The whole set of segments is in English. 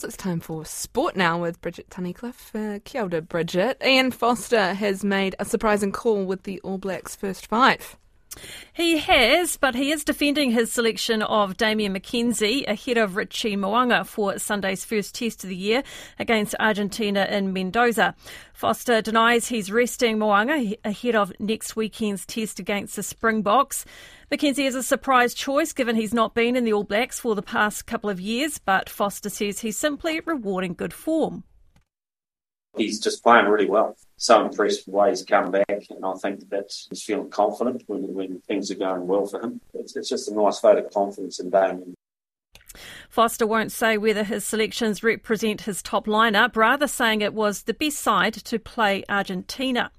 So it's time for sport now with Bridget Tunnicliffe. Uh, kia ora, Bridget. Ian Foster has made a surprising call with the All Blacks first five. He has, but he is defending his selection of Damian McKenzie ahead of Richie Mo'unga for Sunday's first test of the year against Argentina in Mendoza. Foster denies he's resting Mo'unga ahead of next weekend's test against the Springboks. McKenzie is a surprise choice given he's not been in the All Blacks for the past couple of years, but Foster says he's simply rewarding good form he's just playing really well. So impressed with the way he's come back, and I think that he's feeling confident when, when things are going well for him. It's, it's just a nice vote of confidence in Damian. Foster won't say whether his selections represent his top lineup, rather saying it was the best side to play Argentina.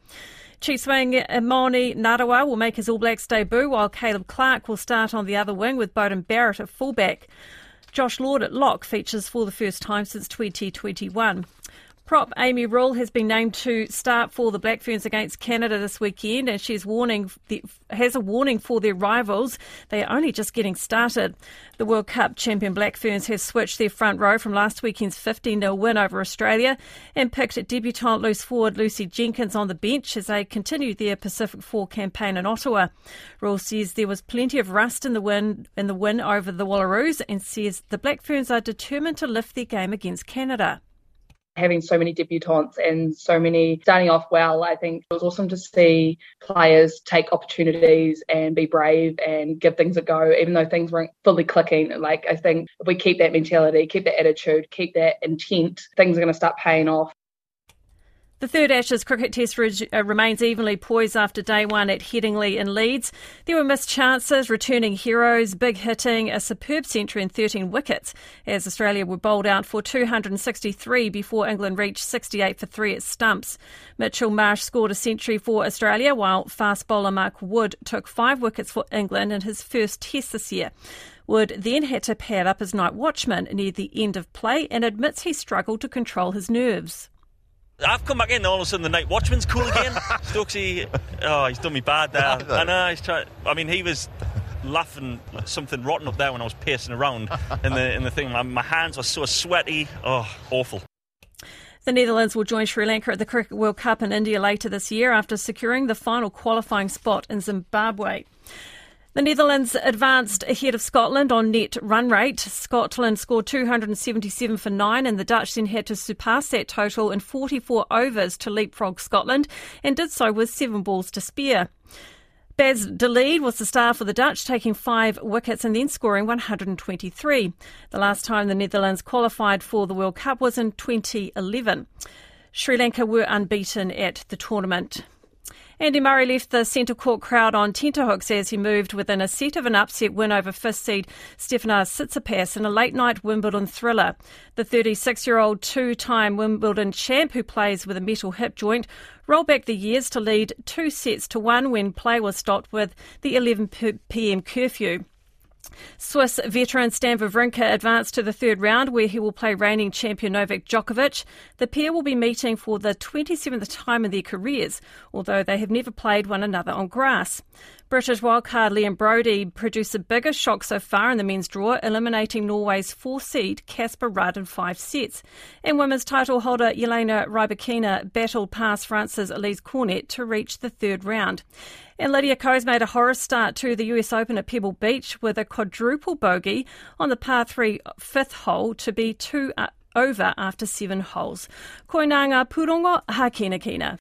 Chiefs wing Moni Narawa will make his All Blacks debut, while Caleb Clarke will start on the other wing with Beauden Barrett at fullback. Josh Lord at lock features for the first time since 2021. Prop Amy Rule has been named to start for the Black Ferns against Canada this weekend, and she's warning the, has a warning for their rivals. They are only just getting started. The World Cup champion Black Ferns has switched their front row from last weekend's 15 0 win over Australia and picked debutant loose forward Lucy Jenkins on the bench as they continued their Pacific Four campaign in Ottawa. Rule says there was plenty of rust in the win in the win over the Wallaroos and says the Black Ferns are determined to lift their game against Canada having so many debutants and so many starting off well, I think it was awesome to see players take opportunities and be brave and give things a go, even though things weren't fully clicking. Like, I think if we keep that mentality, keep that attitude, keep that intent, things are going to start paying off. The third Ashes cricket test uh, remains evenly poised after day one at Headingley in Leeds. There were missed chances, returning heroes, big hitting, a superb century and 13 wickets as Australia were bowled out for 263 before England reached 68 for 3 at stumps. Mitchell Marsh scored a century for Australia while fast bowler Mark Wood took five wickets for England in his first test this year. Wood then had to pad up as night watchman near the end of play and admits he struggled to control his nerves. I've come back in, and all of a sudden the night watchman's cool again. Stokesy, oh, he's done me bad there. I know. He's trying. I mean, he was laughing something rotten up there when I was pacing around in the in the thing. My, my hands were so sweaty. Oh, awful. The Netherlands will join Sri Lanka at the Cricket World Cup in India later this year after securing the final qualifying spot in Zimbabwe. The Netherlands advanced ahead of Scotland on net run rate. Scotland scored 277 for nine, and the Dutch then had to surpass that total in 44 overs to leapfrog Scotland and did so with seven balls to spare. Bas de Leede was the star for the Dutch, taking five wickets and then scoring 123. The last time the Netherlands qualified for the World Cup was in 2011. Sri Lanka were unbeaten at the tournament. Andy Murray left the centre court crowd on tenterhooks as he moved within a set of an upset win over fifth seed Stefanos Tsitsipas in a late night Wimbledon thriller. The 36 year old two time Wimbledon champ who plays with a metal hip joint rolled back the years to lead two sets to one when play was stopped with the 11 pm curfew. Swiss veteran Stan Wawrinka advanced to the third round where he will play reigning champion Novak Djokovic. The pair will be meeting for the 27th time in their careers, although they have never played one another on grass. British wildcard Liam Broady produced the biggest shock so far in the men's draw, eliminating Norway's four seed Casper Ruud in five sets. And women's title holder Jelena Rybakina battled past France's Alizé Cornet to reach the third round. And Lydia Ko's made a horror start to the US Open at Pebble Beach with a quadruple bogey on the par three fifth hole to be two uh, over after seven holes. Koinanga Purongo Hakina Kina.